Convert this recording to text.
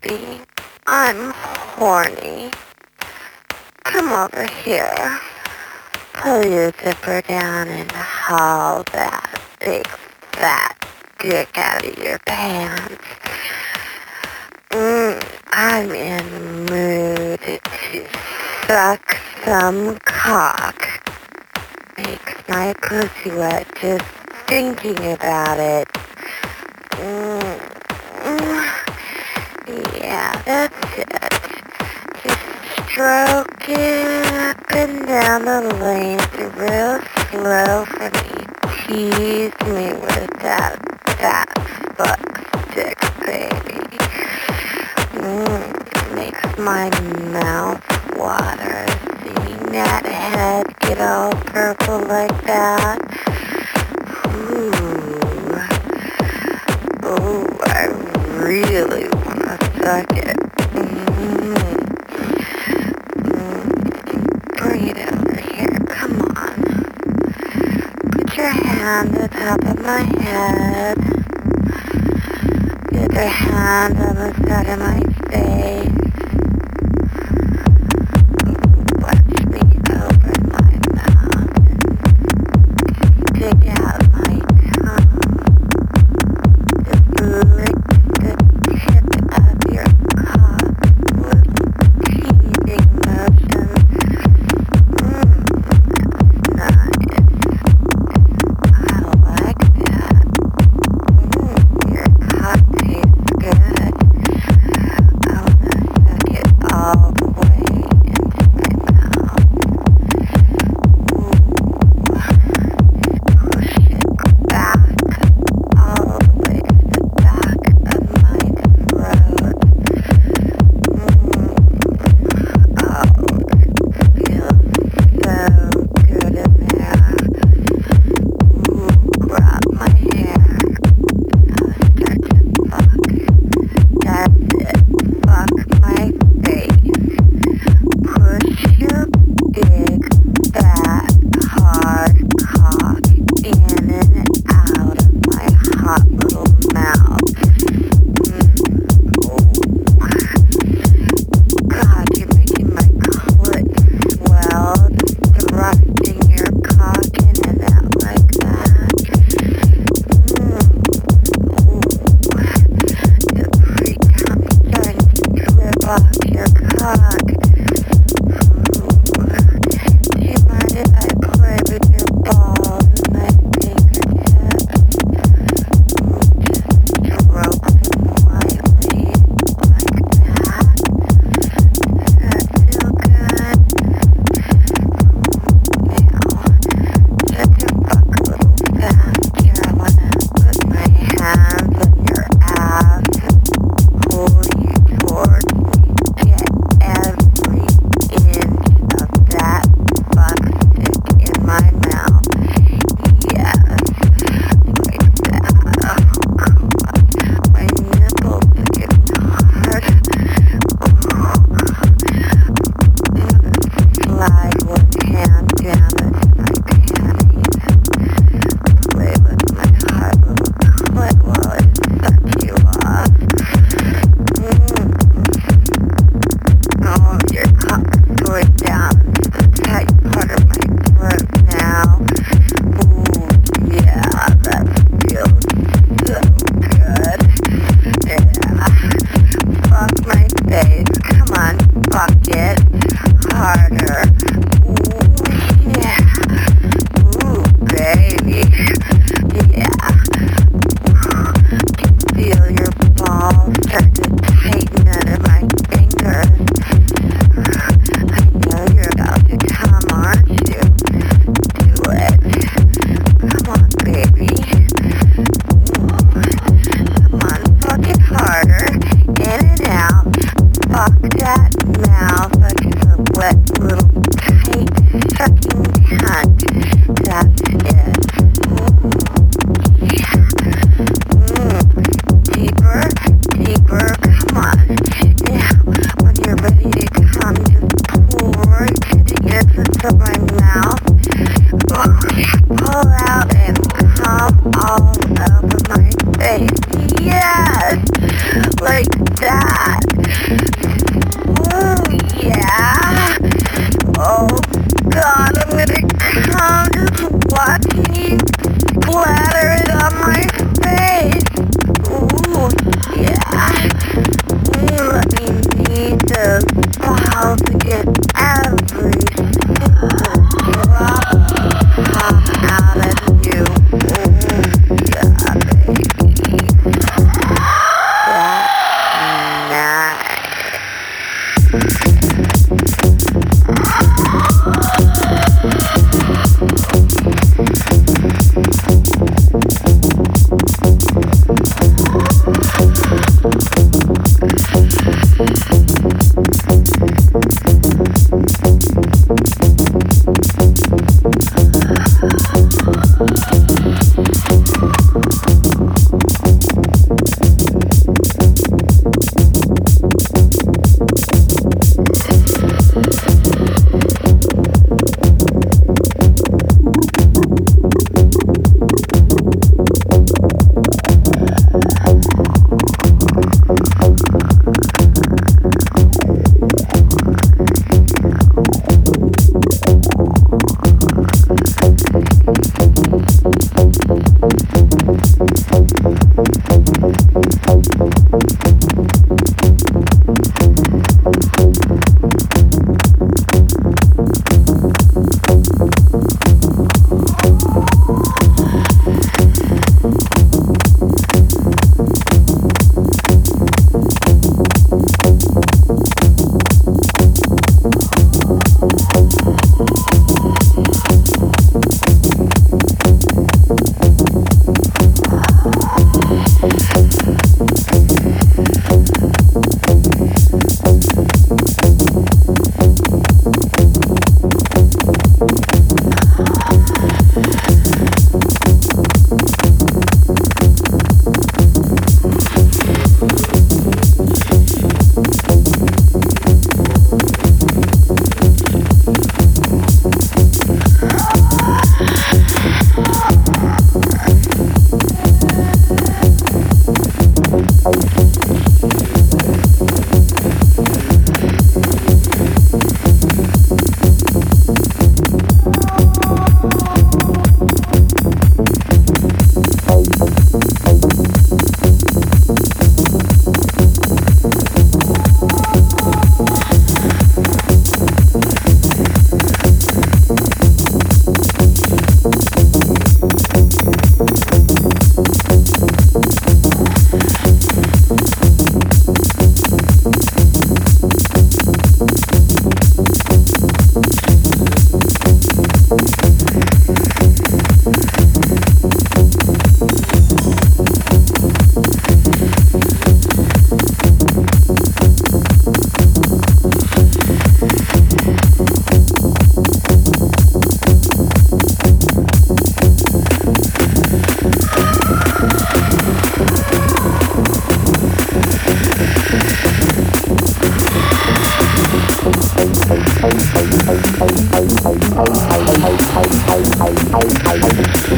baby. I'm horny. Come over here. Pull your zipper down and haul that big fat dick out of your pants. Mm, I'm in the mood to suck some cock. Makes my pussy wet just thinking about it. That's. Just stroke it up and down the lane real slow for me. Tease me with that fat fuck stick, baby. Mm, makes my mouth water seeing that head get all purple like that. Ooh. Oh, I really suck. Mm. Mm. Here. Come on. Put your hand on top of my head. Get your hand on the side of my face. Thank you.